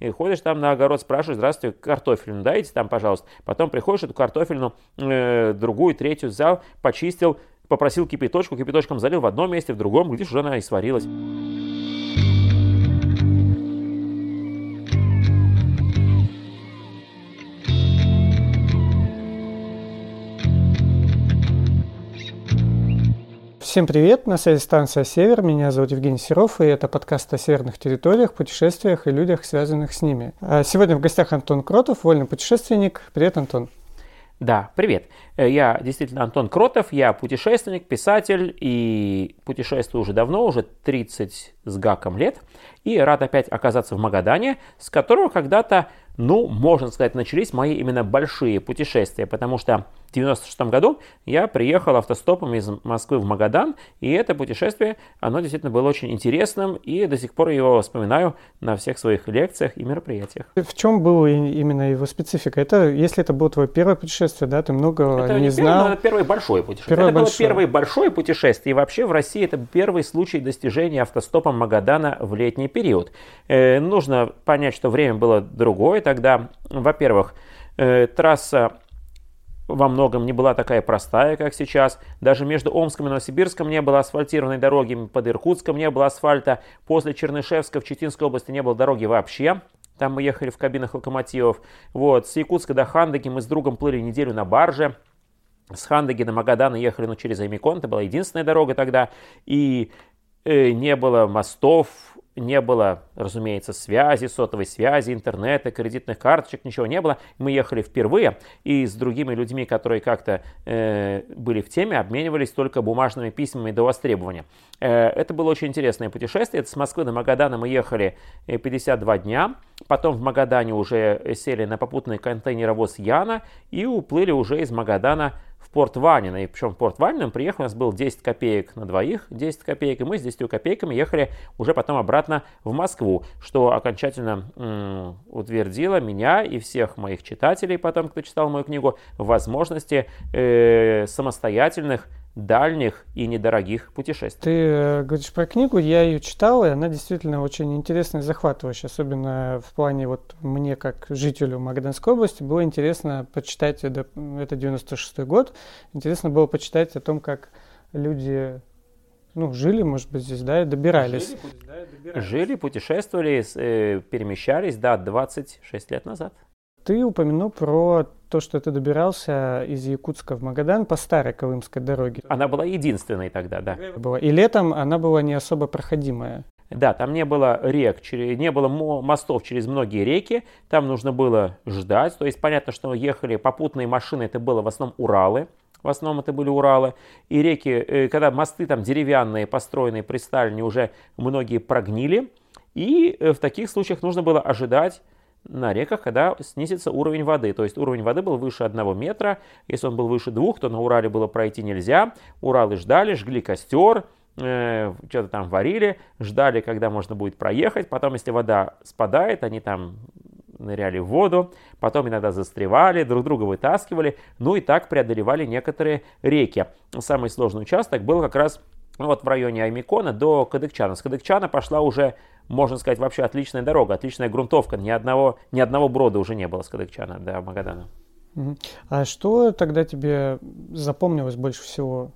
и ходишь там на огород, спрашиваешь, здравствуйте, картофельную дайте там, пожалуйста. Потом приходишь, эту картофельную, э, другую, третью взял, почистил, попросил кипяточку, кипяточком залил в одном месте, в другом, глядишь, уже она и сварилась. Всем привет, на связи станция «Север», меня зовут Евгений Серов, и это подкаст о северных территориях, путешествиях и людях, связанных с ними. А сегодня в гостях Антон Кротов, вольный путешественник. Привет, Антон. Да, привет. Э, я действительно Антон Кротов, я путешественник, писатель и путешествую уже давно, уже 30 с гаком лет. И рад опять оказаться в Магадане, с которого когда-то, ну, можно сказать, начались мои именно большие путешествия, потому что в 96 году я приехал автостопом из Москвы в Магадан, и это путешествие, оно действительно было очень интересным, и до сих пор его вспоминаю на всех своих лекциях и мероприятиях. В чем была именно его специфика? Это, если это было твое первое путешествие, да, ты много это не, не знал. Первое, это первое большое путешествие. Первое это большое. было первое большое путешествие, и вообще в России это первый случай достижения автостопом Магадана в летний период. Э, нужно понять, что время было другое тогда. Во-первых, э, трасса во многом не была такая простая, как сейчас. Даже между Омском и Новосибирском не было асфальтированной дороги, под Иркутском не было асфальта. После Чернышевска в Читинской области не было дороги вообще. Там мы ехали в кабинах локомотивов. Вот. С Якутска до Хандаги мы с другом плыли неделю на барже. С Хандаги до Магадана ехали ну, через Аймикон. Это была единственная дорога тогда. И не было мостов, не было, разумеется, связи, сотовой связи, интернета, кредитных карточек, ничего не было. Мы ехали впервые и с другими людьми, которые как-то э, были в теме, обменивались только бумажными письмами до востребования. Э, это было очень интересное путешествие. Это с Москвы до Магадана мы ехали 52 э, дня. Потом в Магадане уже сели на попутный контейнеровоз Яна и уплыли уже из Магадана порт Ванина. И причем в порт Ванина приехал, у нас был 10 копеек на двоих, 10 копеек, и мы с 10 копейками ехали уже потом обратно в Москву, что окончательно м- утвердило меня и всех моих читателей, потом, кто читал мою книгу, возможности э- самостоятельных дальних и недорогих путешествий. Ты э, говоришь про книгу, я ее читал, и она действительно очень интересная и захватывающая, особенно в плане вот мне как жителю Магаданской области было интересно почитать, это, это 96 год, интересно было почитать о том, как люди ну, жили, может быть, здесь, да, и добирались. Жили, да, добирались. жили путешествовали, э, перемещались, да, 26 лет назад. Ты упомянул про то, что ты добирался из Якутска в Магадан по старой Колымской дороге. Она была единственной тогда, да. Была. И летом она была не особо проходимая. Да, там не было рек, не было мостов через многие реки, там нужно было ждать. То есть понятно, что ехали попутные машины, это было в основном Уралы, в основном это были Уралы. И реки, э, когда мосты там деревянные, построенные при Сталине, уже многие прогнили. И э, в таких случаях нужно было ожидать на реках, когда снизится уровень воды. То есть уровень воды был выше одного метра. Если он был выше двух, то на Урале было пройти нельзя. Уралы ждали, жгли костер, э, что-то там варили, ждали, когда можно будет проехать. Потом, если вода спадает, они там ныряли в воду, потом иногда застревали, друг друга вытаскивали, ну и так преодолевали некоторые реки. Самый сложный участок был как раз вот в районе Аймикона до Кадыкчана. С Кадыкчана пошла уже можно сказать, вообще отличная дорога, отличная грунтовка. Ни одного, ни одного брода уже не было с Кадыкчана до Магадана. А что тогда тебе запомнилось больше всего?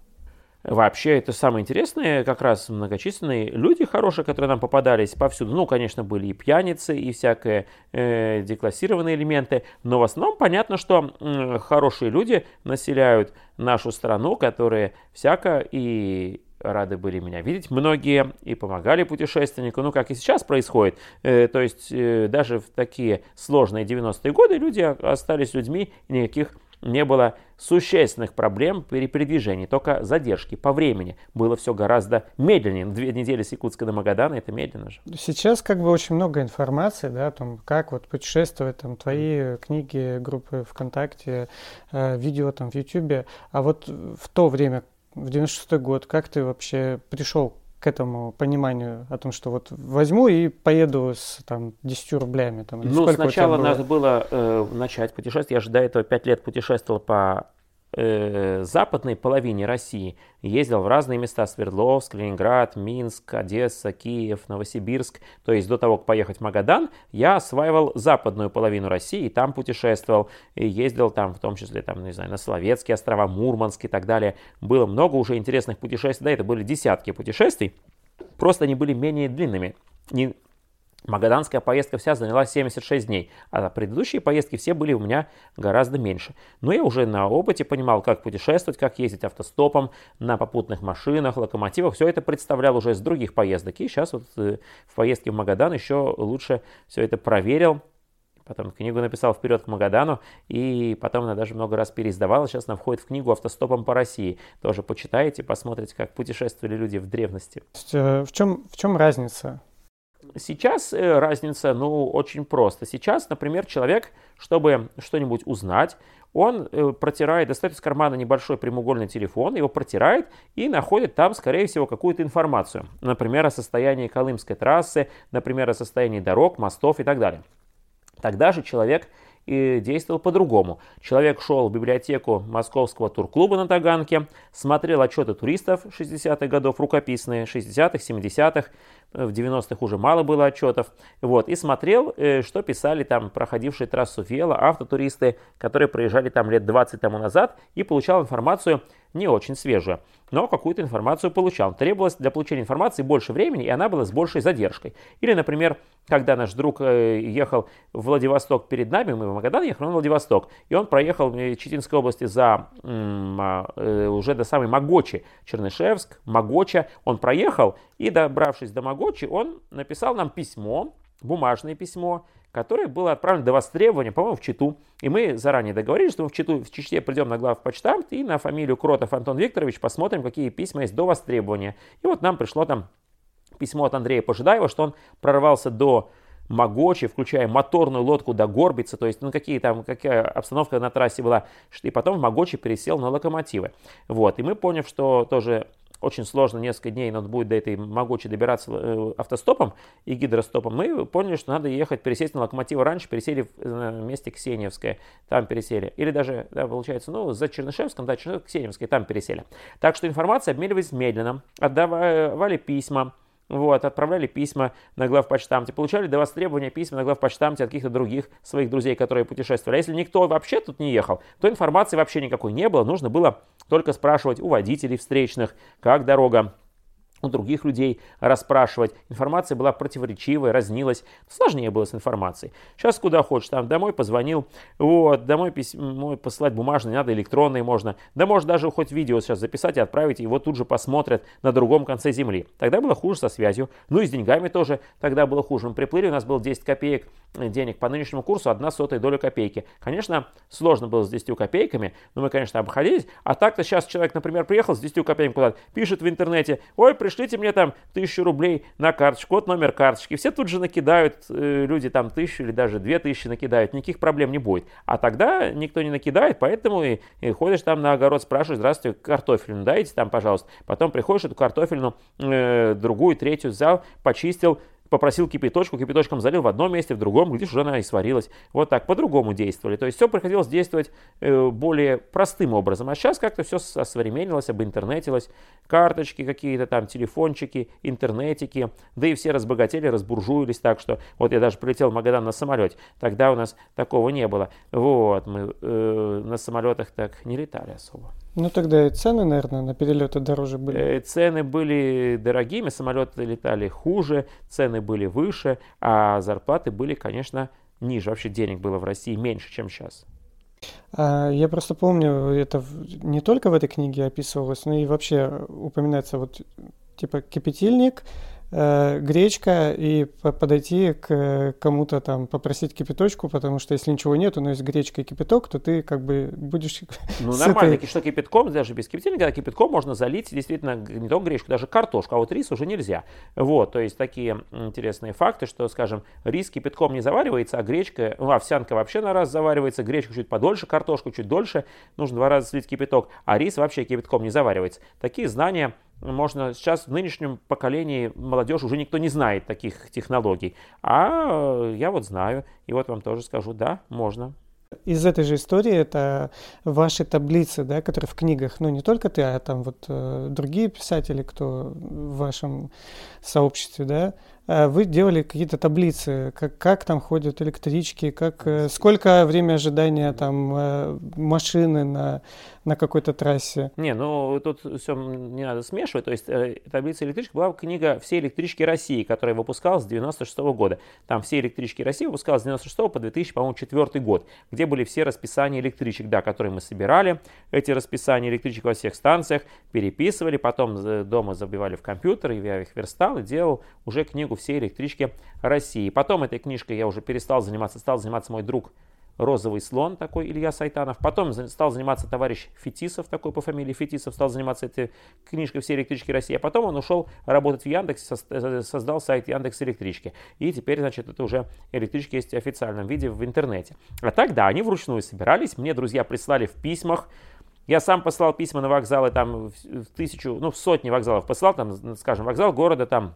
Вообще, это самое интересное, как раз многочисленные люди хорошие, которые нам попадались повсюду. Ну, конечно, были и пьяницы, и всякие э, деклассированные элементы, но в основном понятно, что э, хорошие люди населяют нашу страну, которые всяко и рады были меня видеть многие и помогали путешественнику, ну как и сейчас происходит. Э, то есть э, даже в такие сложные 90-е годы люди остались людьми, никаких не было существенных проблем при передвижении, только задержки по времени. Было все гораздо медленнее. Две недели с Якутска до Магадана это медленно же. Сейчас как бы очень много информации да, о том, как вот путешествовать, там, твои книги, группы ВКонтакте, э, видео там в Ютубе. А вот в то время, в 96 год, как ты вообще пришел к этому пониманию о том, что вот возьму и поеду с там 10 рублями. Там, ну, сначала надо было э, начать путешествовать. Я же до этого 5 лет путешествовал по э, западной половине России, ездил в разные места, Свердловск, Ленинград, Минск, Одесса, Киев, Новосибирск. То есть до того, как поехать в Магадан, я осваивал западную половину России, и там путешествовал, и ездил там, в том числе, там, не знаю, на Соловецкие острова, Мурманск и так далее. Было много уже интересных путешествий, да, это были десятки путешествий, просто они были менее длинными. Не Магаданская поездка вся заняла 76 дней, а предыдущие поездки все были у меня гораздо меньше. Но я уже на опыте понимал, как путешествовать, как ездить автостопом, на попутных машинах, локомотивах. Все это представлял уже из других поездок. И сейчас вот э, в поездке в Магадан еще лучше все это проверил. Потом книгу написал «Вперед к Магадану», и потом она даже много раз переиздавала. Сейчас она входит в книгу «Автостопом по России». Тоже почитайте, посмотрите, как путешествовали люди в древности. Э, в чем, в чем разница Сейчас э, разница, ну, очень просто. Сейчас, например, человек, чтобы что-нибудь узнать, он э, протирает, достает из кармана небольшой прямоугольный телефон, его протирает и находит там, скорее всего, какую-то информацию. Например, о состоянии Колымской трассы, например, о состоянии дорог, мостов и так далее. Тогда же человек и действовал по-другому. Человек шел в библиотеку Московского турклуба на Таганке, смотрел отчеты туристов 60-х годов, рукописные, 60-х, 70-х, в 90-х уже мало было отчетов, вот, и смотрел, э, что писали там проходившие трассу Фиела автотуристы, которые проезжали там лет 20 тому назад, и получал информацию не очень свежую, но какую-то информацию получал. Требовалось для получения информации больше времени, и она была с большей задержкой. Или, например, когда наш друг э, ехал в Владивосток перед нами, мы в Магадан ехали, он в Владивосток, и он проехал в Читинской области за а, э, уже до самой Магочи, Чернышевск, Магоча, он проехал, и добравшись до Магочи, он написал нам письмо, бумажное письмо, которое было отправлено до востребования, по-моему, в Читу. И мы заранее договорились, что мы в Читу, в Чите придем на главпочтамт и на фамилию Кротов Антон Викторович посмотрим, какие письма есть до востребования. И вот нам пришло там письмо от Андрея Пожидаева, что он прорвался до Могочи, включая моторную лодку до Горбица, то есть ну, какие там, какая обстановка на трассе была, и потом в Могочи пересел на локомотивы. Вот, и мы, поняв, что тоже очень сложно, несколько дней надо будет до этой Могучи добираться э, автостопом и гидростопом, мы поняли, что надо ехать, пересесть на локомотивы раньше, пересели в э, месте Ксеньевское, там пересели. Или даже, да, получается, ну, за Чернышевском, да, Чернышевск, Ксеньевское, там пересели. Так что информация обменивалась медленно, отдавали письма, вот, отправляли письма на главпочтамте, получали до востребования письма на главпочтамте от каких-то других своих друзей, которые путешествовали. А если никто вообще тут не ехал, то информации вообще никакой не было. Нужно было только спрашивать у водителей встречных, как дорога, у других людей расспрашивать. Информация была противоречивая, разнилась. Сложнее было с информацией. Сейчас куда хочешь, там домой позвонил, вот, домой письмо посылать бумажные, надо электронные можно. Да может даже хоть видео сейчас записать и отправить, его тут же посмотрят на другом конце земли. Тогда было хуже со связью. Ну и с деньгами тоже тогда было хуже. Мы приплыли, у нас было 10 копеек денег по нынешнему курсу, одна сотая доля копейки. Конечно, сложно было с 10 копейками, но мы, конечно, обходились. А так-то сейчас человек, например, приехал с 10 копейками куда-то, пишет в интернете, ой, пришли пришлите мне там тысячу рублей на карточку, вот номер карточки. Все тут же накидают, э, люди там тысячу или даже две тысячи накидают, никаких проблем не будет. А тогда никто не накидает, поэтому и, и ходишь там на огород, спрашиваешь, здравствуйте, картофельную дайте там, пожалуйста. Потом приходишь эту картофельную, э, другую, третью взял, почистил, попросил кипяточку, кипяточком залил в одном месте, в другом, где уже она и сварилась. Вот так, по-другому действовали. То есть все приходилось действовать э, более простым образом. А сейчас как-то все осовременилось, обинтернетилось. Карточки какие-то там, телефончики, интернетики. Да и все разбогатели, разбуржуились так, что вот я даже прилетел в Магадан на самолете. Тогда у нас такого не было. Вот, мы э, на самолетах так не летали особо. Ну тогда и цены, наверное, на перелеты дороже были. Э, цены были дорогими, самолеты летали хуже, цены были выше, а зарплаты были, конечно, ниже. Вообще денег было в России меньше, чем сейчас. А, я просто помню, это не только в этой книге описывалось, но и вообще упоминается вот типа кипятильник, э, гречка и подойти к кому-то там попросить кипяточку, потому что если ничего нету, но есть гречка и кипяток, то ты как бы будешь... Ну нормально, этой... что кипятком, даже без кипятильника, кипятком можно залить действительно не только гречку, даже картошку, а вот рис уже нельзя. Вот, то есть такие интересные факты, что, скажем, рис кипятком не заваривается, а гречка, ну овсянка вообще на раз заваривается, гречка чуть подольше, картошку чуть дольше, нужно два раза слить кипяток, а рис вообще кипятком не заваривается. Такие знания можно сейчас в нынешнем поколении молодежь уже никто не знает таких технологий. А я вот знаю, и вот вам тоже скажу, да, можно. из этой же истории это ваши таблицы, да, которые в книгах, ну не только ты, а там вот э, другие писатели, кто в вашем сообществе, да, э, вы делали какие-то таблицы, как, как там ходят электрички, как, э, сколько время ожидания там э, машины на, на какой-то трассе. Не, ну тут все не надо смешивать. То есть таблица электричек была книга «Все электрички России», которая выпускалась с 96 -го года. Там «Все электрички России» выпускалась с 96 по 2004 год, где были все расписания электричек, да, которые мы собирали, эти расписания электричек во всех станциях, переписывали, потом дома забивали в компьютер, и я их верстал и делал уже книгу «Все электрички России». Потом этой книжкой я уже перестал заниматься, стал заниматься мой друг розовый слон такой Илья Сайтанов. Потом стал заниматься товарищ Фетисов, такой по фамилии Фетисов, стал заниматься этой книжкой «Все электрички России». А потом он ушел работать в Яндексе, э, создал сайт Яндекс Электрички. И теперь, значит, это уже электрички есть в официальном виде в интернете. А тогда они вручную собирались. Мне друзья прислали в письмах я сам послал письма на вокзалы, там, в тысячу, ну, в сотни вокзалов послал, там, скажем, вокзал города, там,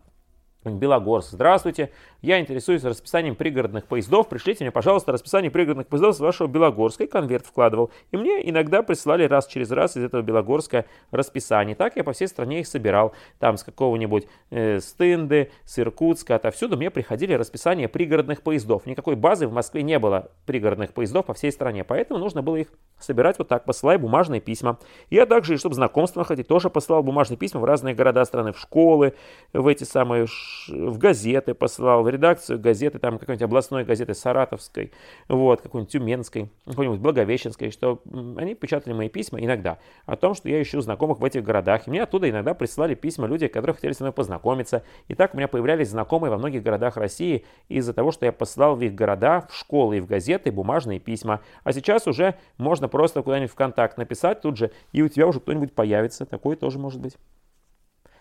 Белогорск. Здравствуйте, я интересуюсь расписанием пригородных поездов. Пришлите мне, пожалуйста, расписание пригородных поездов с вашего Белогорска. И конверт вкладывал. И мне иногда присылали раз через раз из этого Белогорска расписание. Так я по всей стране их собирал. Там с какого-нибудь э, Стынды, с Иркутска, отовсюду мне приходили расписания пригородных поездов. Никакой базы в Москве не было пригородных поездов по всей стране. Поэтому нужно было их собирать вот так, посылая бумажные письма. Я также, чтобы знакомство находить, тоже посылал бумажные письма в разные города страны, в школы, в эти самые в газеты посылал, в редакцию газеты, там какой-нибудь областной газеты Саратовской, вот, какой-нибудь Тюменской, какой-нибудь Благовещенской, что они печатали мои письма иногда о том, что я ищу знакомых в этих городах. И мне оттуда иногда присылали письма люди, которые хотели со мной познакомиться. И так у меня появлялись знакомые во многих городах России из-за того, что я посылал в их города, в школы и в газеты бумажные письма. А сейчас уже можно просто куда-нибудь в контакт написать тут же, и у тебя уже кто-нибудь появится. Такое тоже может быть.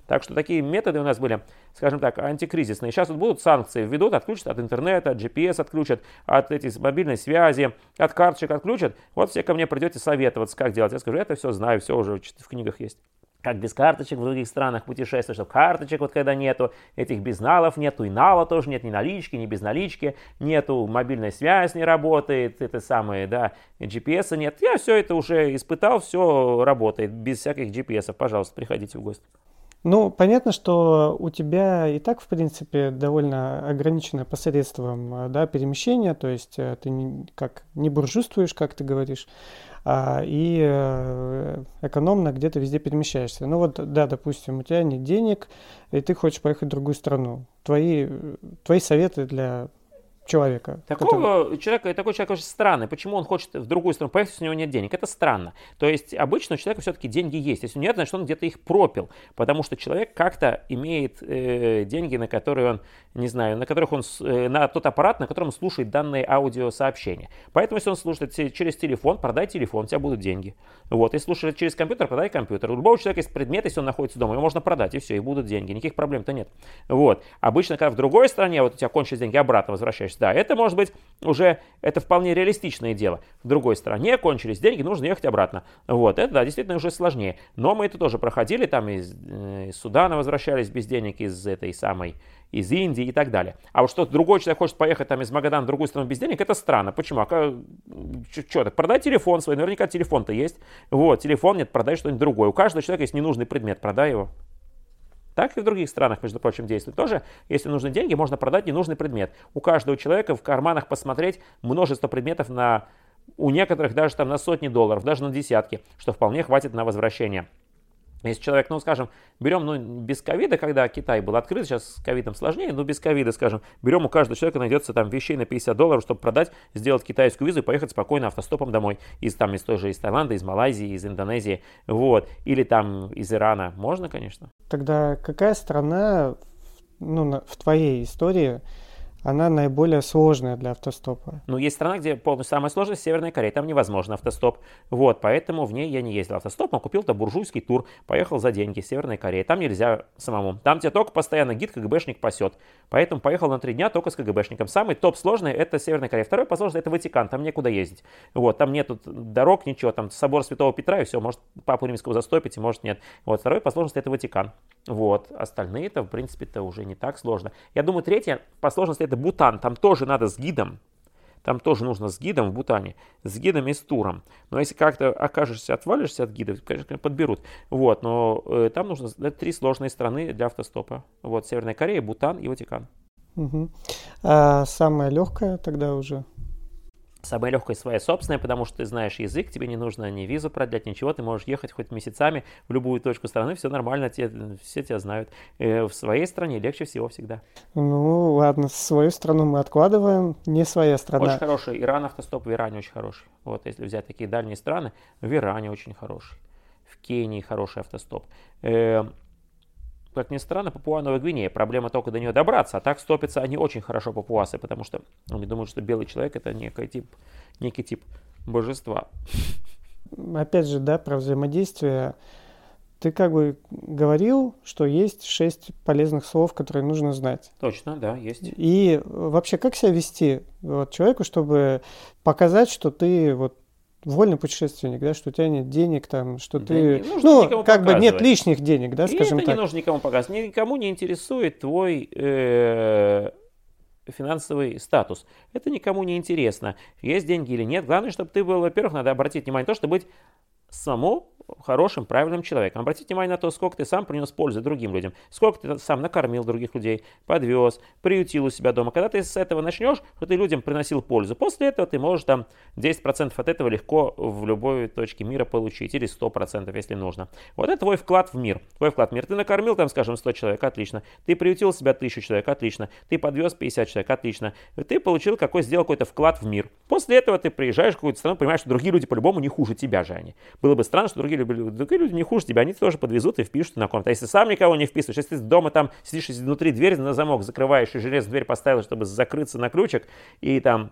Так что такие методы у нас были, скажем так, антикризисные. Сейчас вот будут санкции введут, отключат от интернета, от GPS отключат, от этих мобильной связи, от карточек отключат. Вот все ко мне придете советоваться, как делать. Я скажу, это все знаю, все уже в книгах есть как без карточек в других странах путешествовать, чтобы карточек вот когда нету, этих безналов нету, и нала тоже нет, ни налички, ни без налички, нету, мобильная связь не работает, это самое, да, GPS нет. Я все это уже испытал, все работает, без всяких GPS. Пожалуйста, приходите в гости. Ну, понятно, что у тебя и так, в принципе, довольно ограниченное посредством э, да, перемещения, то есть э, ты не, как, не буржуствуешь, как ты говоришь, а, и э, экономно где-то везде перемещаешься. Ну вот, да, допустим, у тебя нет денег, и ты хочешь поехать в другую страну. Твои, твои советы для человека. Такого который... человека, такой человек очень странный. Почему он хочет в другую страну поехать, если у него нет денег? Это странно. То есть обычно у человека все-таки деньги есть. Если нет, значит он где-то их пропил. Потому что человек как-то имеет э, деньги, на которые он, не знаю, на которых он, э, на тот аппарат, на котором он слушает данные аудиосообщения. Поэтому если он слушает через телефон, продай телефон, у тебя будут деньги. Вот. Если слушает через компьютер, продай компьютер. У любого человека есть предмет, если он находится дома, его можно продать, и все, и будут деньги. Никаких проблем-то нет. Вот. Обычно, когда в другой стране, вот у тебя кончились деньги, обратно возвращаешься есть, да, это может быть уже, это вполне реалистичное дело. В другой стране кончились деньги, нужно ехать обратно. Вот, это, да, действительно уже сложнее. Но мы это тоже проходили, там из, э, из Судана возвращались без денег, из этой самой, из Индии и так далее. А вот что другой человек хочет поехать там из Магадана в другую страну без денег, это странно. Почему? А что, так продай телефон свой, наверняка телефон-то есть. Вот, телефон нет, продай что-нибудь другое. У каждого человека есть ненужный предмет, продай его. Так и в других странах, между прочим, действует тоже. Если нужны деньги, можно продать ненужный предмет. У каждого человека в карманах посмотреть множество предметов на у некоторых даже там на сотни долларов, даже на десятки, что вполне хватит на возвращение. Если человек, ну, скажем, берем, ну, без ковида, когда Китай был открыт, сейчас с ковидом сложнее, но без ковида, скажем, берем у каждого человека найдется там вещей на 50 долларов, чтобы продать, сделать китайскую визу и поехать спокойно автостопом домой. Из там, из той же, из Таиланда, из Малайзии, из Индонезии, вот. Или там из Ирана. Можно, конечно. Тогда какая страна, ну, в твоей истории она наиболее сложная для автостопа. Ну, есть страна, где полностью самая сложная, Северная Корея, там невозможно автостоп. Вот, поэтому в ней я не ездил автостопом, купил-то буржуйский тур, поехал за деньги, Северная Корея. Там нельзя самому. Там тебе только постоянно гид КГБшник пасет. Поэтому поехал на три дня только с КГБшником. Самый топ сложный это Северная Корея. Второй по сложности это Ватикан, там некуда ездить. Вот, там нету дорог, ничего, там собор Святого Петра и все, может Папу Римского застопить, может нет. Вот, второй по сложности это Ватикан. Вот, остальные-то, в принципе-то, уже не так сложно. Я думаю, третье по сложности это Бутан. Там тоже надо с гидом. там тоже нужно с гидом в Бутане, с гидом и с туром. Но если как-то окажешься, отвалишься от гида, конечно, подберут. Вот, но э, там нужно это три сложные страны для автостопа. Вот, Северная Корея, Бутан и Ватикан. Угу. А самая легкая тогда уже? Самая легкая своя собственная, потому что ты знаешь язык, тебе не нужно ни визу продлять, ничего, ты можешь ехать хоть месяцами в любую точку страны, все нормально, те, все тебя знают. Э, в своей стране легче всего всегда. Ну ладно, свою страну мы откладываем, не своя страна. Очень хороший, Иран автостоп в Иране очень хороший. Вот если взять такие дальние страны, в Иране очень хороший, в Кении хороший автостоп. Как ни странно, Папуа-Новая Гвинея. Проблема только до нее добраться. А так стопятся они очень хорошо папуасы, потому что они думают, что белый человек это некий тип, некий тип божества. Опять же, да, про взаимодействие. Ты как бы говорил, что есть шесть полезных слов, которые нужно знать. Точно, да, есть. И вообще, как себя вести вот, человеку, чтобы показать, что ты вот вольный путешественник, да, что у тебя нет денег, там, что да ты, ну, как бы нет лишних денег, да, скажем и это не нужно никому показывать. Никому не интересует твой э, финансовый статус. Это никому не интересно, есть деньги или нет. Главное, чтобы ты был, во-первых, надо обратить внимание на то, чтобы быть самому хорошим, правильным человеком. Обратите внимание на то, сколько ты сам принес пользы другим людям, сколько ты сам накормил других людей, подвез, приютил у себя дома. Когда ты с этого начнешь, что ты людям приносил пользу, после этого ты можешь там 10% от этого легко в любой точке мира получить, или 100%, если нужно. Вот это твой вклад в мир. Твой вклад в мир. Ты накормил там, скажем, 100 человек, отлично. Ты приютил себя 1000 человек, отлично. Ты подвез 50 человек, отлично. Ты получил какой, сделал какой-то вклад в мир. После этого ты приезжаешь в какую-то страну, понимаешь, что другие люди по-любому не хуже тебя же они. Было бы странно, что другие другие, другие люди не хуже тебя, они тоже подвезут и впишут на комнату. А если сам никого не вписываешь, если ты дома там сидишь внутри дверь на замок закрываешь и железную дверь поставил, чтобы закрыться на ключик, и там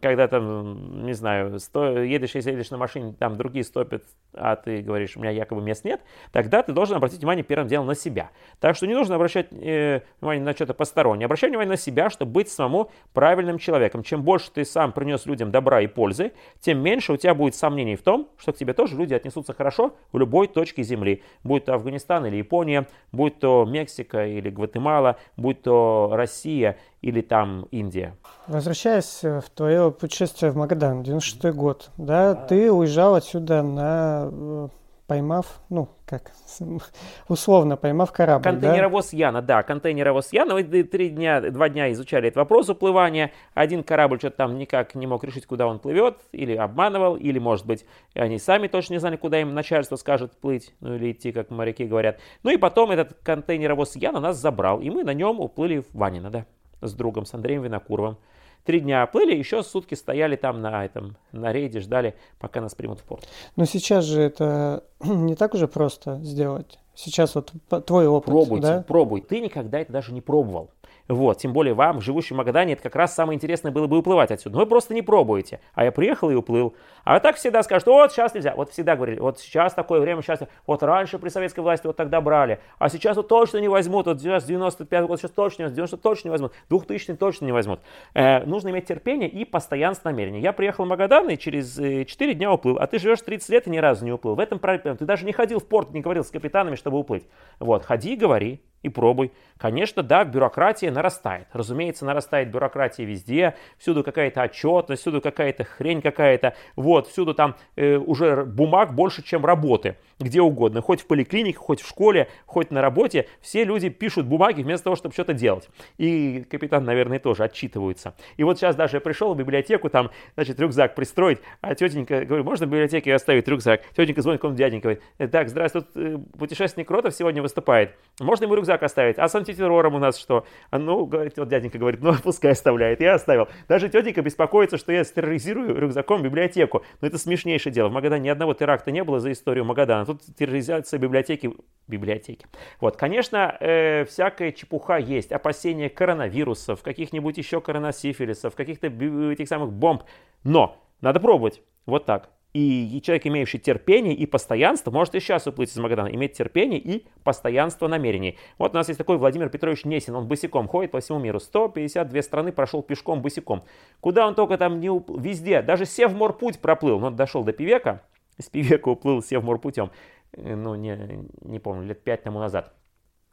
когда там, не знаю, сто, едешь, если едешь на машине, там другие стопят, а ты говоришь, у меня якобы мест нет, тогда ты должен обратить внимание первым делом на себя. Так что не нужно обращать э, внимание на что-то постороннее. Обращай внимание на себя, чтобы быть самому правильным человеком. Чем больше ты сам принес людям добра и пользы, тем меньше у тебя будет сомнений в том, что к тебе тоже люди отнесутся хорошо в любой точке земли. Будь то Афганистан или Япония, будь то Мексика или Гватемала, будь то Россия или там Индия. Возвращаясь в твое путешествие в Магадан, 96 год, да, а... ты уезжал отсюда на э, поймав, ну, как, условно поймав корабль, Контейнеровоз да? Яна, да, контейнеровоз Яна. Мы три дня, два дня изучали этот вопрос уплывания. Один корабль что-то там никак не мог решить, куда он плывет, или обманывал, или, может быть, они сами точно не знали, куда им начальство скажет плыть, ну, или идти, как моряки говорят. Ну, и потом этот контейнеровоз Яна нас забрал, и мы на нем уплыли в Ванино, да с другом, с Андреем Винокуровым. Три дня плыли, еще сутки стояли там на этом, на рейде, ждали, пока нас примут в порт. Но сейчас же это не так уже просто сделать. Сейчас вот твой опыт. Пробуйте, да? пробуй. Ты никогда это даже не пробовал. Вот, тем более вам, живущим в Магадане, это как раз самое интересное было бы уплывать отсюда. Но вы просто не пробуете. А я приехал и уплыл. А так всегда скажут, вот сейчас нельзя. Вот всегда говорили, вот сейчас такое время, сейчас, вот раньше при советской власти вот тогда брали. А сейчас вот точно не возьмут. Вот сейчас 95 год, сейчас точно не возьмут, 90 точно не возьмут, 2000 точно не возьмут. Э, нужно иметь терпение и постоянство намерения. Я приехал в Магадан и через 4 э, дня уплыл. А ты живешь 30 лет и ни разу не уплыл. В этом проблема. Ты даже не ходил в порт, не говорил с капитанами, чтобы уплыть. Вот, ходи и говори и пробуй. Конечно, да, бюрократия нарастает. Разумеется, нарастает бюрократия везде. Всюду какая-то отчетность, всюду какая-то хрень какая-то. Вот, всюду там э, уже бумаг больше, чем работы. Где угодно. Хоть в поликлинике, хоть в школе, хоть на работе. Все люди пишут бумаги вместо того, чтобы что-то делать. И капитан, наверное, тоже отчитывается. И вот сейчас даже я пришел в библиотеку, там, значит, рюкзак пристроить. А тетенька, говорю, можно в библиотеке оставить рюкзак? Тетенька звонит к дяденька, говорит, «Э, так, здравствуй, э, путешественник Ротов сегодня выступает. Можно ему рюкзак рюкзак оставить. А с антитеррором у нас что? А, ну, говорит, вот дяденька говорит, ну, пускай оставляет. Я оставил. Даже тетенька беспокоится, что я терроризирую рюкзаком библиотеку. Но это смешнейшее дело. В Магадане ни одного теракта не было за историю Магадана. Тут терроризация библиотеки. Библиотеки. Вот, конечно, э, всякая чепуха есть. Опасения коронавирусов, каких-нибудь еще коронасифилисов, каких-то этих самых бомб. Но надо пробовать. Вот так. И человек, имеющий терпение и постоянство, может и сейчас уплыть из Магадана, иметь терпение и постоянство намерений. Вот у нас есть такой Владимир Петрович Несин, он босиком ходит по всему миру. 152 страны прошел пешком босиком. Куда он только там не уплыл, везде, даже Севморпуть проплыл. Но он дошел до Пивека, с Пивека уплыл Севморпутем, э, ну не, не помню, лет пять тому назад.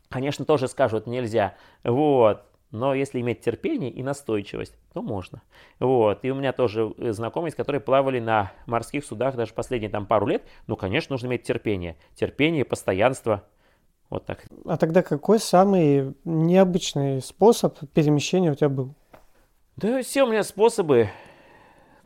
Конечно, тоже скажут, нельзя. Вот, Но если иметь терпение и настойчивость, то можно. Вот. И у меня тоже э, знакомые, которые плавали на морских судах даже последние там пару лет. Ну, конечно, нужно иметь терпение. Терпение, постоянство. Вот так. А тогда какой самый необычный способ перемещения у тебя был? Да все у меня способы,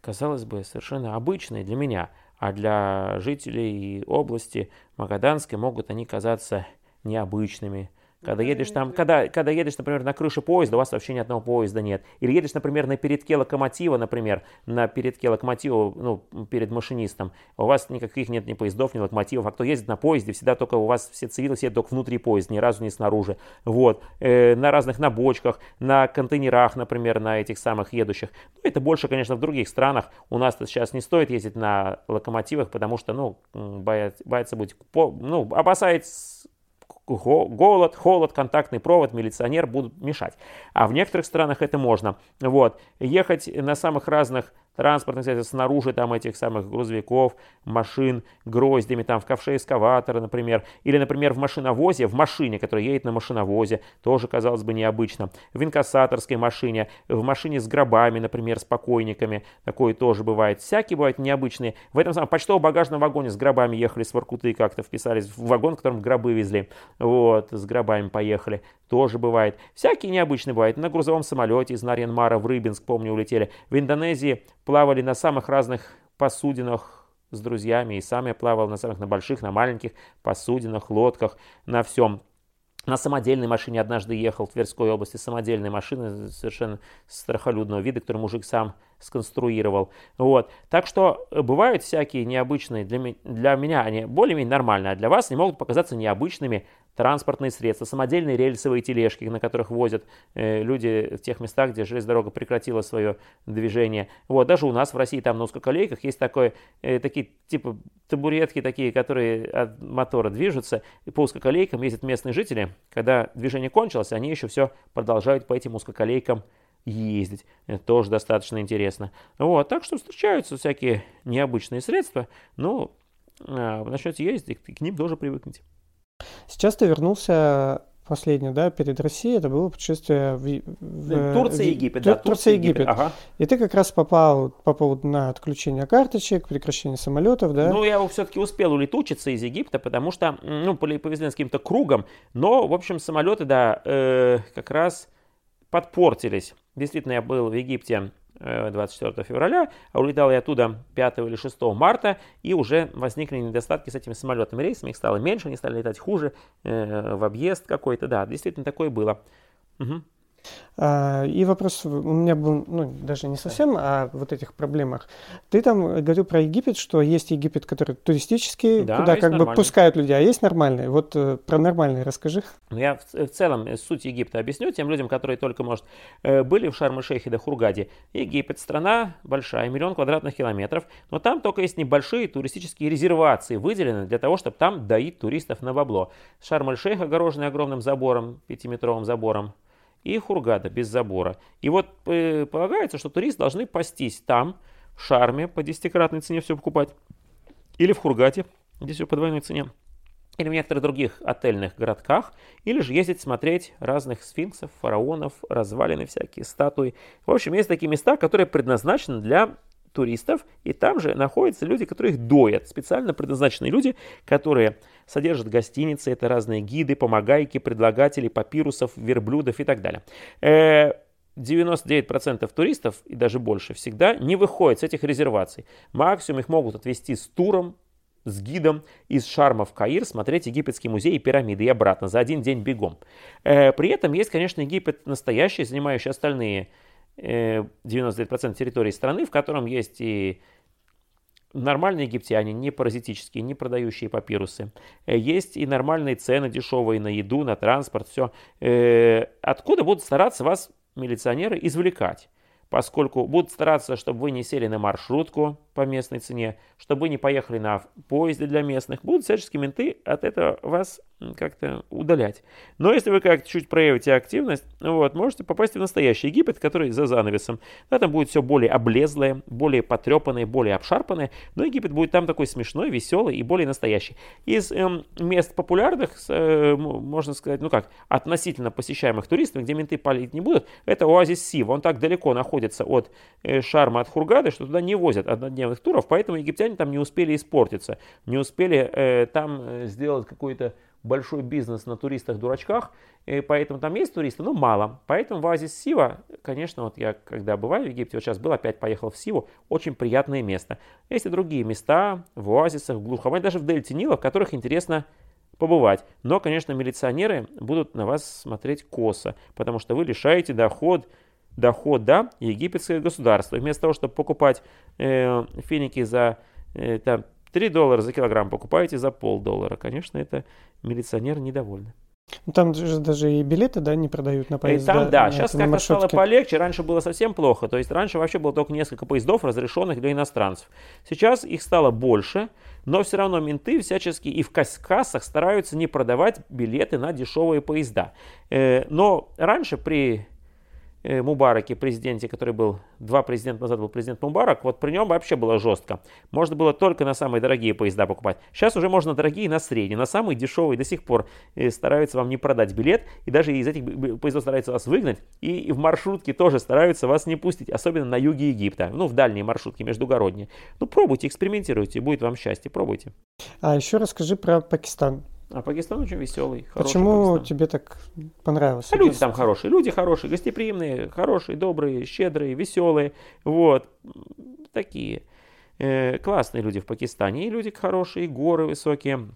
казалось бы, совершенно обычные для меня. А для жителей области Магаданской могут они казаться необычными, когда едешь там, когда, когда едешь, например, на крыше поезда, у вас вообще ни одного поезда нет. Или едешь, например, на передке локомотива, например, на передке локомотива, ну, перед машинистом, у вас никаких нет ни поездов, ни локомотивов, а кто ездит на поезде, всегда только у вас все цивилы сидят только внутри поезда, ни разу не снаружи. Вот. Э, на разных, на бочках, на контейнерах, например, на этих самых едущих. Ну, это больше, конечно, в других странах. У нас сейчас не стоит ездить на локомотивах, потому что, ну, боятся, боятся быть, ну, опасается голод, холод, контактный провод, милиционер будут мешать. А в некоторых странах это можно. Вот. Ехать на самых разных транспортных средств снаружи там этих самых грузовиков, машин, гроздями, там в ковше эскаватора, например. Или, например, в машиновозе, в машине, которая едет на машиновозе, тоже, казалось бы, необычно. В инкассаторской машине, в машине с гробами, например, с покойниками. Такое тоже бывает. Всякие бывают необычные. В этом самом почтово-багажном вагоне с гробами ехали с Воркуты как-то вписались в вагон, в котором гробы везли. Вот, с гробами поехали. Тоже бывает. Всякие необычные бывают. На грузовом самолете из Нарьянмара в Рыбинск, помню, улетели. В Индонезии плавали на самых разных посудинах с друзьями. И сам я плавал на самых, на больших, на маленьких посудинах, лодках, на всем. На самодельной машине однажды ехал в Тверской области, самодельная машина совершенно страхолюдного вида, который мужик сам сконструировал. Вот. Так что бывают всякие необычные, для, для меня они более-менее нормальные, а для вас они могут показаться необычными транспортные средства, самодельные рельсовые тележки, на которых возят э, люди в тех местах, где железная дорога прекратила свое движение. Вот, даже у нас в России там на узкоколейках есть такое, э, такие типа табуретки такие, которые от мотора движутся, и по узкоколейкам ездят местные жители. Когда движение кончилось, они еще все продолжают по этим узкоколейкам ездить. Это тоже достаточно интересно. Вот, так что встречаются всякие необычные средства. Ну, а, начнете ездить, к ним тоже привыкнете. Сейчас ты вернулся последнее, да, перед Россией, это было путешествие в, в Турция и Египет, да, Турция и Египет. Ага. И ты как раз попал по поводу на отключение карточек, прекращение самолетов, да? Ну, я все-таки успел улетучиться из Египта, потому что, ну, повезли с каким-то кругом, но, в общем, самолеты, да, э, как раз подпортились. Действительно, я был в Египте 24 э, февраля, а улетал я оттуда 5 или 6 марта, и уже возникли недостатки с этими самолетами рейсами, их стало меньше, они стали летать хуже, э, в объезд какой-то, да, действительно такое было. Угу. А, и вопрос у меня был, ну, даже не совсем о вот этих проблемах. Ты там говорил про Египет, что есть Египет, который туристический, да, куда как нормальный. бы пускают людей, а есть нормальный. Вот э, про нормальный расскажи. Ну, я в, в целом э, суть Египта объясню тем людям, которые только, может, э, были в Шарм-Шейхе да Хургаде. Египет страна большая, миллион квадратных километров, но там только есть небольшие туристические резервации, выделены для того, чтобы там доить туристов на бабло. Шарм-Шейх огороженный огромным забором, пятиметровым забором, и Хургада без забора. И вот э, полагается, что туристы должны пастись там, в Шарме, по десятикратной цене все покупать, или в Хургате, где все по двойной цене, или в некоторых других отельных городках, или же ездить смотреть разных сфинксов, фараонов, развалины всякие, статуи. В общем, есть такие места, которые предназначены для туристов, и там же находятся люди, которые их доят, специально предназначенные люди, которые содержат гостиницы, это разные гиды, помогайки, предлагатели папирусов, верблюдов и так далее. 99% э, туристов и даже больше всегда не выходят с этих резерваций. Максимум их могут отвезти с туром, с гидом из Шарма в Каир смотреть египетский музей и пирамиды и обратно за один день бегом. Э, при этом есть, конечно, Египет настоящий, занимающий остальные 99% э, территории страны, в котором есть и нормальные египтяне, не паразитические, не продающие папирусы. Э, есть и нормальные цены дешевые на еду, на транспорт, все. Э, откуда будут стараться вас милиционеры извлекать? Поскольку будут стараться, чтобы вы не сели на маршрутку, по местной цене, чтобы вы не поехали на поезде для местных. Будут всячески менты от этого вас как-то удалять. Но если вы как-то чуть проявите активность, вот, можете попасть в настоящий Египет, который за занавесом. Да, там будет все более облезлое, более потрепанное, более обшарпанное, но Египет будет там такой смешной, веселый и более настоящий. Из эм, мест популярных, э, можно сказать, ну как, относительно посещаемых туристов, где менты палить не будут, это оазис Сива. Он так далеко находится от э, Шарма, от Хургады, что туда не возят однодневных туров, поэтому египтяне там не успели испортиться, не успели э, там э, сделать какой-то большой бизнес на туристах-дурачках, и поэтому там есть туристы, но мало. Поэтому в оазис Сива, конечно, вот я когда бываю в Египте, вот сейчас был, опять поехал в Сиву, очень приятное место. Есть и другие места в оазисах, в глухомане, даже в дельте Нила, в которых интересно побывать. Но, конечно, милиционеры будут на вас смотреть косо, потому что вы лишаете доход, дохода египетское государство. Вместо того, чтобы покупать э, финики за э, там, 3 доллара за килограмм, покупаете за полдоллара. Конечно, это милиционеры недовольны. Ну, там же даже и билеты, да, не продают на поезда. И там, да, сейчас как-то стало полегче, раньше было совсем плохо. То есть раньше вообще было только несколько поездов, разрешенных для иностранцев. Сейчас их стало больше, но все равно менты всячески и в кассах стараются не продавать билеты на дешевые поезда. Э, но раньше при Э, Мубараке, президенте, который был два президента назад был президент Мубарак, вот при нем вообще было жестко. Можно было только на самые дорогие поезда покупать. Сейчас уже можно дорогие на средние, на самые дешевые до сих пор э, стараются вам не продать билет, и даже из этих поездов стараются вас выгнать, и в маршрутке тоже стараются вас не пустить, особенно на юге Египта, ну в дальние маршрутки, междугородние. Ну пробуйте, экспериментируйте, будет вам счастье, пробуйте. А еще расскажи про Пакистан. А Пакистан очень веселый. Почему Пакистан. тебе так понравился? А люди там хорошие. Люди хорошие, гостеприимные, хорошие, добрые, щедрые, веселые. Вот. Такие. Э, классные люди в Пакистане. И люди хорошие, и горы высокие,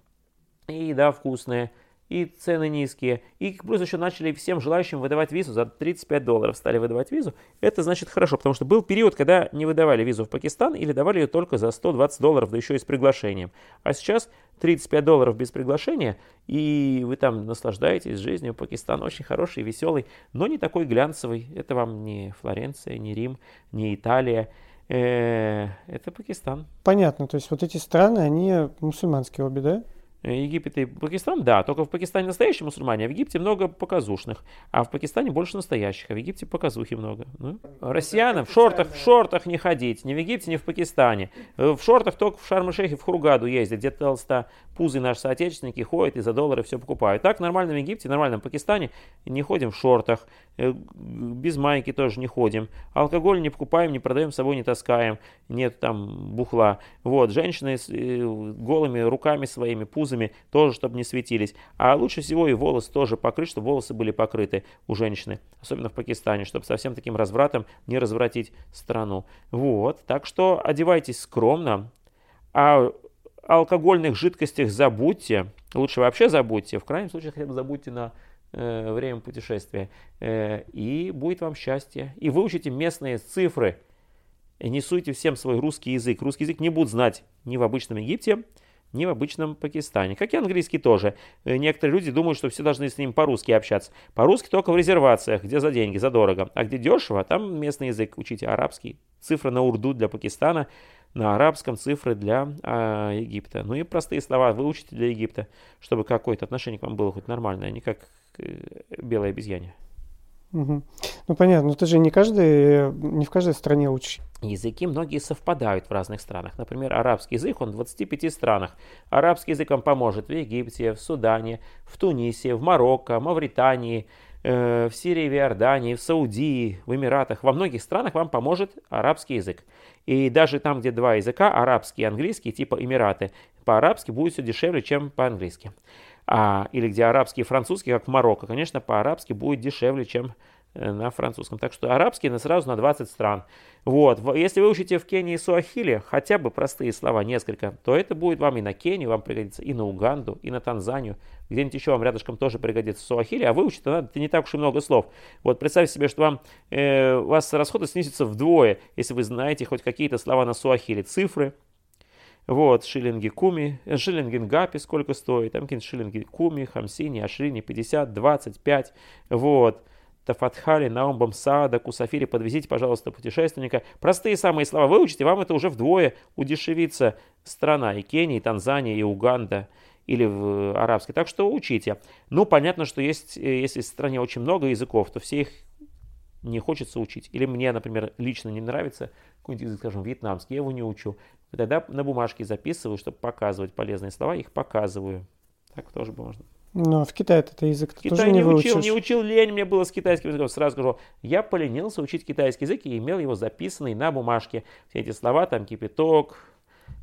и еда вкусная и цены низкие. И плюс еще начали всем желающим выдавать визу за 35 долларов. Стали выдавать визу. Это значит хорошо, потому что был период, когда не выдавали визу в Пакистан или давали ее только за 120 долларов, да еще и с приглашением. А сейчас 35 долларов без приглашения, и вы там наслаждаетесь жизнью. Пакистан очень хороший, веселый, но не такой глянцевый. Это вам не Флоренция, не Рим, не Италия. Э, это Пакистан. Понятно, то есть вот эти страны, они мусульманские обе, да? Э, Египет и Пакистан, да, только в Пакистане настоящие мусульмане, а в Египте много показушных, а в Пакистане больше настоящих, а в Египте показухи много. Ну? Россиянам в шортах, в шортах не ходить, ни в Египте, ни в Пакистане. Э, в шортах только в Шарм-Шейхе, в Хургаду ездят, где толсто пузы наши соотечественники ходят и за доллары все покупают. Так в нормальном Египте, в нормальном Пакистане не ходим в шортах, э, без майки тоже не ходим, алкоголь не покупаем, не продаем, с собой не таскаем, нет там бухла. Вот, женщины с голыми руками своими, пузы пузами, тоже, чтобы не светились. А лучше всего и волосы тоже покрыть, чтобы волосы были покрыты у женщины, особенно в Пакистане, чтобы совсем таким развратом не развратить страну. Вот, так что одевайтесь скромно, а алкогольных жидкостях забудьте, лучше вообще забудьте, в крайнем случае хотя бы забудьте на э, время путешествия, э, и будет вам счастье. И выучите местные цифры, и не суйте всем свой русский язык. Русский язык не будут знать ни в обычном Египте, ни в обычном Пакистане. Как и английский тоже. Э, некоторые люди думают, что все должны с ним по-русски общаться. По-русски только в резервациях, где за деньги, за дорого. А где дешево, там местный язык. Учите арабский. Цифры на урду для Пакистана, на арабском цифры для а, Египта. Ну и простые слова выучите для Египта, чтобы какое-то отношение к вам было хоть нормальное, а не как э, белой обезьяне. Угу. Ну понятно, но ты же не, каждый, не в каждой стране учишь. Языки многие совпадают в разных странах. Например, арабский язык, он в 25 странах. Арабский язык вам поможет в Египте, в Судане, в Тунисе, в Марокко, Мавритании, э, в Сирии, в Иордании, в Саудии, в Эмиратах. Во многих странах вам поможет арабский язык. И даже там, где два языка, арабский и английский, типа Эмираты, по-арабски будет все дешевле, чем по-английски а, или где арабский и французский, как в Марокко, конечно, по-арабски будет дешевле, чем э, на французском. Так что арабский на сразу на 20 стран. Вот. Если вы учите в Кении суахили, хотя бы простые слова, несколько, то это будет вам и на Кению, вам пригодится, и на Уганду, и на Танзанию. Где-нибудь еще вам рядышком тоже пригодится суахили, а выучить надо не так уж и много слов. Вот представьте себе, что вам, э, у вас расходы снизятся вдвое, если вы знаете хоть какие-то слова на суахили, цифры, вот, шиллинги куми, э, шиллинги нгапи сколько стоит, там какие-то шиллинги куми, хамсини, ашрини, 50, 25, вот. Тафатхали, Наум Бамсаада, Кусафири, подвезите, пожалуйста, путешественника. Простые самые слова выучите, вам это уже вдвое удешевится страна. И Кения, и Танзания, и Уганда, или в арабской. Так что учите. Ну, понятно, что есть, э, если в стране очень много языков, то все их не хочется учить. Или мне, например, лично не нравится какой-нибудь язык, скажем, вьетнамский, я его не учу. Тогда на бумажке записываю, чтобы показывать полезные слова, их показываю. Так тоже можно. Но в Китае это язык ты тоже не, не выучил, выучишь. не учил, лень мне было с китайским языком. Сразу скажу, я поленился учить китайский язык и имел его записанный на бумажке. Все эти слова, там кипяток,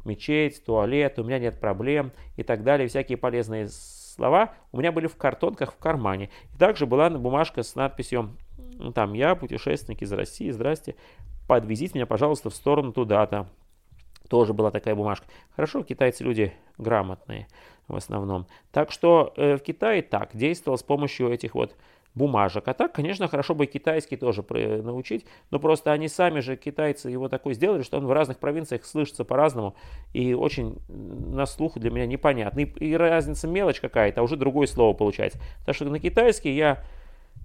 мечеть, туалет, у меня нет проблем и так далее. Всякие полезные слова у меня были в картонках в кармане. И также была бумажка с надписью, ну, там, я путешественник из России, здрасте, подвезите меня, пожалуйста, в сторону туда-то. Тоже была такая бумажка. Хорошо, китайцы люди грамотные в основном. Так что э, в Китае так, действовал с помощью этих вот бумажек. А так, конечно, хорошо бы китайский тоже научить, но просто они сами же, китайцы, его такой сделали, что он в разных провинциях слышится по-разному и очень на слух для меня непонятно. И, и разница мелочь какая-то, а уже другое слово получается. Так что на китайский я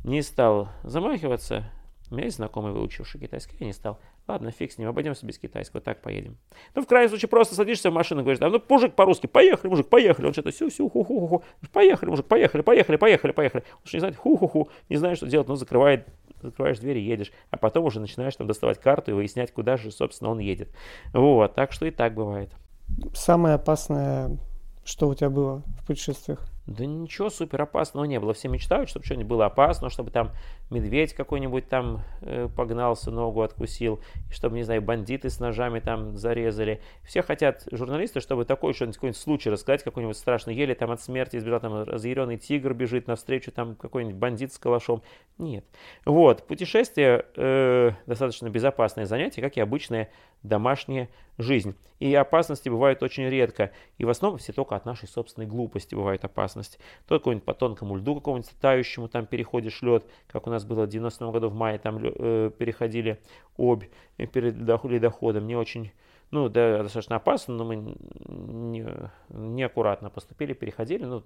не стал замахиваться, у меня есть знакомый, выучивший китайский, я не стал. Ладно, фиг с ним, обойдемся без китайского, так поедем. Ну, в крайнем случае, просто садишься в машину и говоришь, ну, мужик по-русски, поехали, мужик, поехали. Он что-то сю-сю, ху-ху-ху, поехали, мужик, поехали, поехали, поехали, поехали. Он что не знает, ху-ху-ху, не знает, что делать, ну, закрывает, закрываешь дверь и едешь. А потом уже начинаешь там доставать карту и выяснять, куда же, собственно, он едет. Вот, так что и так бывает. Самое опасное, что у тебя было в путешествиях? Да ничего супер опасного не было. Все мечтают, чтобы что-нибудь было опасно, чтобы там медведь какой-нибудь там э, погнался, ногу откусил, и чтобы, не знаю, бандиты с ножами там зарезали. Все хотят, журналисты, чтобы такой что-нибудь, какой-нибудь случай рассказать, какой-нибудь страшный, еле там от смерти избежал, там разъяренный тигр бежит навстречу, там какой-нибудь бандит с калашом. Нет. Вот, путешествие э, достаточно безопасное занятие, как и обычная домашняя жизнь. И опасности бывают очень редко. И в основном все только от нашей собственной глупости бывает опасность. То какой-нибудь по тонкому льду какому-нибудь тающему там переходишь лед, как у нас было в 90 году в мае, там э, переходили обь перед ледоходом. Не очень ну, да, достаточно опасно, но мы не, неаккуратно поступили, переходили, ну,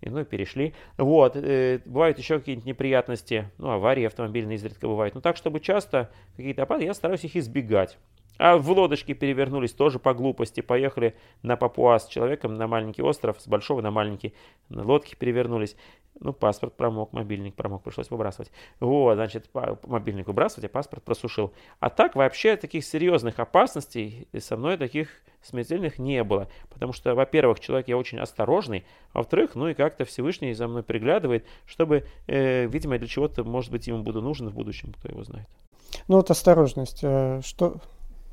и, ну, перешли. Вот, э, бывают еще какие-нибудь неприятности, ну, аварии автомобильные изредка бывают. Но так, чтобы часто какие-то опасности, я стараюсь их избегать. А в лодочке перевернулись тоже по глупости. Поехали на Папуа с человеком на маленький остров, с большого на маленький. На лодке перевернулись. Ну, паспорт промок, мобильник промок, пришлось выбрасывать. Вот, значит, мобильник выбрасывать, а паспорт просушил. А так вообще таких серьезных опасностей со мной таких смертельных не было. Потому что, во-первых, человек я очень осторожный, а во-вторых, ну и как-то Всевышний за мной приглядывает, чтобы, э, видимо, для чего-то, может быть, ему буду нужен в будущем, кто его знает. Ну вот осторожность. Э, что,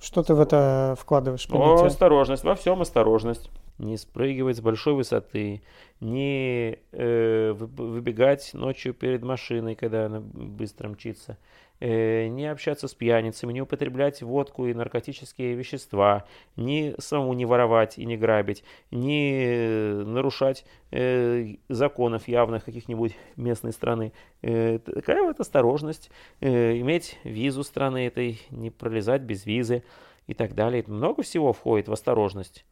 что ты в это вкладываешь? О, осторожность, во всем осторожность. Не спрыгивать с большой высоты, не э, выбегать ночью перед машиной, когда она быстро мчится, э, не общаться с пьяницами, не употреблять водку и наркотические вещества, не самому не воровать и не грабить, не э, нарушать э, законов явных каких-нибудь местной страны. Э, такая вот осторожность, э, иметь визу страны этой, не пролезать без визы и так далее. Много всего входит в осторожность.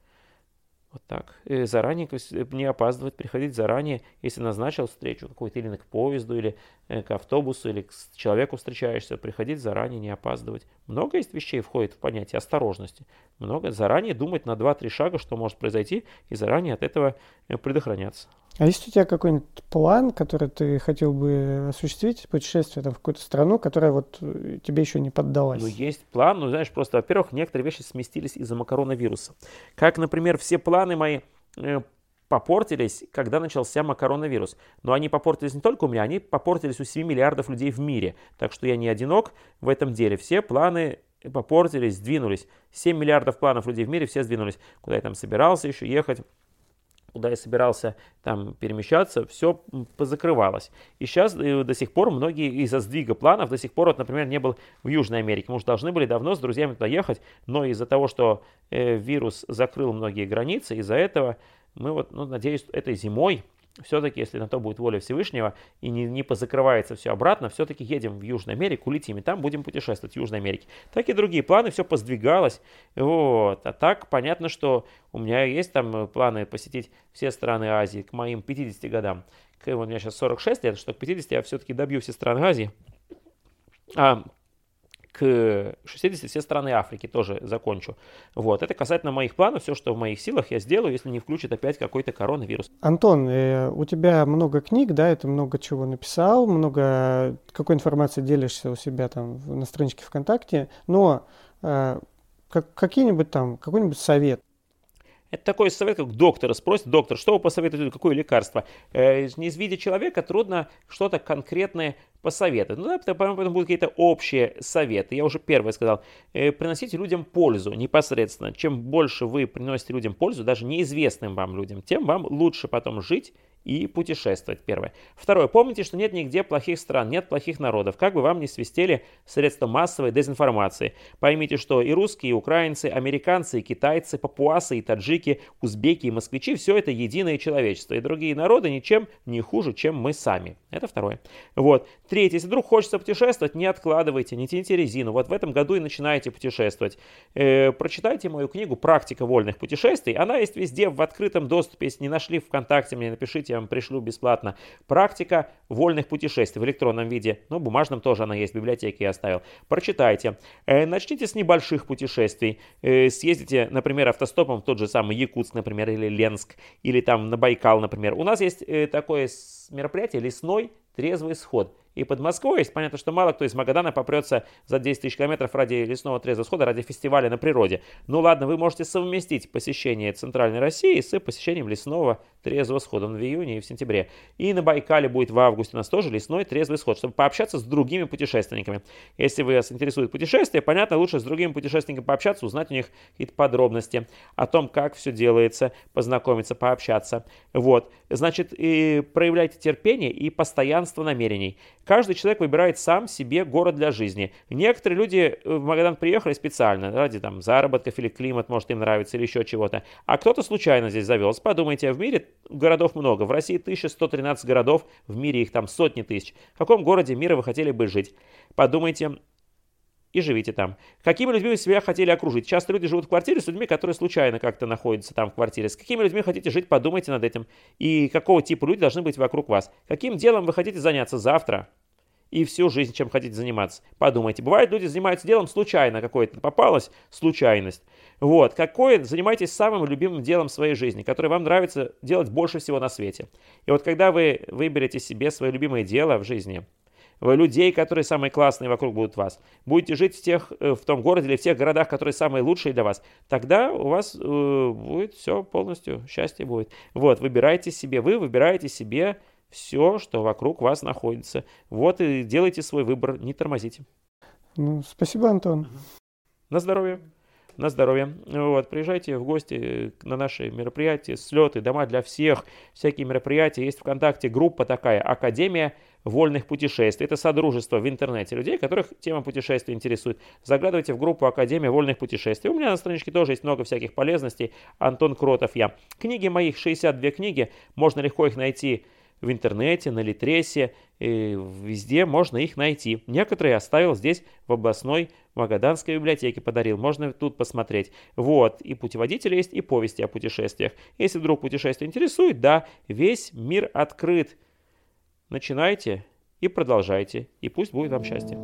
Вот так. И заранее не опаздывать, приходить заранее, если назначил встречу какой-то или к поезду, или э, к автобусу, или к человеку встречаешься, приходить заранее, не опаздывать. Много есть вещей входит в понятие осторожности. Много. Заранее думать на 2-3 шага, что может произойти, и заранее от этого э, предохраняться. А есть у тебя какой-нибудь план, который ты хотел бы осуществить, путешествие там, в какую-то страну, которая вот э, тебе еще не поддалась? Ну, есть план, ну, знаешь, просто, во-первых, некоторые вещи сместились из-за макаронавируса. Как, например, все планы мои э, попортились, когда начался макаронавирус. Но они попортились не только у меня, они попортились у 7 миллиардов людей в мире. Так что я не одинок в этом деле. Все планы попортились, сдвинулись. 7 миллиардов планов людей в мире, все сдвинулись. Куда я там собирался еще ехать, куда я собирался там перемещаться, все позакрывалось. И сейчас э, до сих пор многие из-за сдвига планов до сих пор, вот, например, не был в Южной Америке. Мы уже должны были давно с друзьями туда ехать, но из-за того, что э, вирус закрыл многие границы, из-за этого мы вот, ну, надеюсь, этой зимой все-таки, если на то будет воля Всевышнего и не, не позакрывается все обратно, все-таки едем в Южную Америку, летим, и там будем путешествовать в Южной Америке. Так и другие планы, все поздвигалось. Вот. А так понятно, что у меня есть там планы посетить все страны Азии к моим 50 годам. К, у меня сейчас 46 лет, что к 50 я все-таки добью все страны Азии. А к 60 все страны Африки тоже закончу. Вот, это касательно моих планов, все, что в моих силах, я сделаю, если не включит опять какой-то коронавирус. Антон, э, у тебя много книг, да, это много чего написал, много какой информации делишься у себя там на страничке ВКонтакте, но э, как, какие-нибудь там, какой-нибудь совет, это такой совет, как доктора спросит, доктор, что вы посоветуете, какое лекарство? Э, не из виде человека трудно что-то конкретное посоветовать. Ну да, поэтому будут какие-то общие советы. Я уже первое сказал. Э, приносите людям пользу непосредственно. Чем больше вы приносите людям пользу, даже неизвестным вам людям, тем вам лучше потом жить и путешествовать, первое. Второе, помните, что нет нигде плохих стран, нет плохих народов, как бы вам ни свистели средства массовой дезинформации. Поймите, что и русские, и украинцы, американцы, и китайцы, папуасы, и таджики, узбеки, и москвичи, все это единое человечество, и другие народы ничем не хуже, чем мы сами. Это второе. Вот. Третье, если вдруг хочется путешествовать, не откладывайте, не тяните резину. Вот в этом году и начинаете путешествовать. Э, прочитайте мою книгу «Практика вольных путешествий». Она есть везде в открытом доступе. Если не нашли ВКонтакте, мне напишите, вам пришлю бесплатно. Практика вольных путешествий в электронном виде. Ну, бумажном тоже она есть, в библиотеке я оставил. Прочитайте. Э, начните с небольших путешествий. Э, съездите, например, автостопом в тот же самый Якутск, например, или Ленск, или там на Байкал, например. У нас есть э, такое мероприятие «Лесной трезвый сход». И под Москвой есть понятно, что мало кто из Магадана попрется за 10 тысяч километров ради лесного трезвого схода, ради фестиваля на природе. Ну ладно, вы можете совместить посещение Центральной России с посещением лесного трезвого схода в июне и в сентябре. И на Байкале будет в августе у нас тоже лесной трезвый сход, чтобы пообщаться с другими путешественниками. Если вас интересует путешествие, понятно, лучше с другими путешественниками пообщаться, узнать у них какие-то подробности о том, как все делается, познакомиться, пообщаться. Вот. Значит, и проявляйте терпение и постоянство намерений. Каждый человек выбирает сам себе город для жизни. Некоторые люди в Магадан приехали специально ради там заработков или климат, может им нравится, или еще чего-то. А кто-то случайно здесь завелся. Подумайте, в мире городов много. В России 1113 городов, в мире их там сотни тысяч. В каком городе мира вы хотели бы жить? Подумайте, и живите там. Какими людьми себя хотели окружить? Часто люди живут в квартире с людьми, которые случайно как-то находятся там в квартире. С какими людьми хотите жить, подумайте над этим. И какого типа люди должны быть вокруг вас. Каким делом вы хотите заняться завтра? И всю жизнь чем хотите заниматься. Подумайте. Бывает, люди занимаются делом случайно какое-то. Попалась случайность. Вот. Какое занимайтесь самым любимым делом своей жизни, которое вам нравится делать больше всего на свете. И вот когда вы выберете себе свое любимое дело в жизни, людей, которые самые классные вокруг будут вас, будете жить в, тех, э, в том городе или в тех городах, которые самые лучшие для вас, тогда у вас э, будет все полностью, счастье будет. Вот, выбирайте себе, вы выбираете себе все, что вокруг вас находится. Вот и делайте свой выбор, не тормозите. Ну, спасибо, Антон. На здоровье. На здоровье. Вот, приезжайте в гости на наши мероприятия, слеты, дома для всех, всякие мероприятия. Есть ВКонтакте группа такая, Академия вольных путешествий. Это содружество в интернете людей, которых тема путешествий интересует. Заглядывайте в группу Академия вольных путешествий. У меня на страничке тоже есть много всяких полезностей. Антон Кротов я. Книги моих, 62 книги. Можно легко их найти в интернете, на Литресе, везде можно их найти. Некоторые оставил здесь в областной Магаданской библиотеке, подарил, можно тут посмотреть. Вот, и путеводители есть, и повести о путешествиях. Если вдруг путешествие интересует, да, весь мир открыт. Начинайте и продолжайте, и пусть будет вам счастье.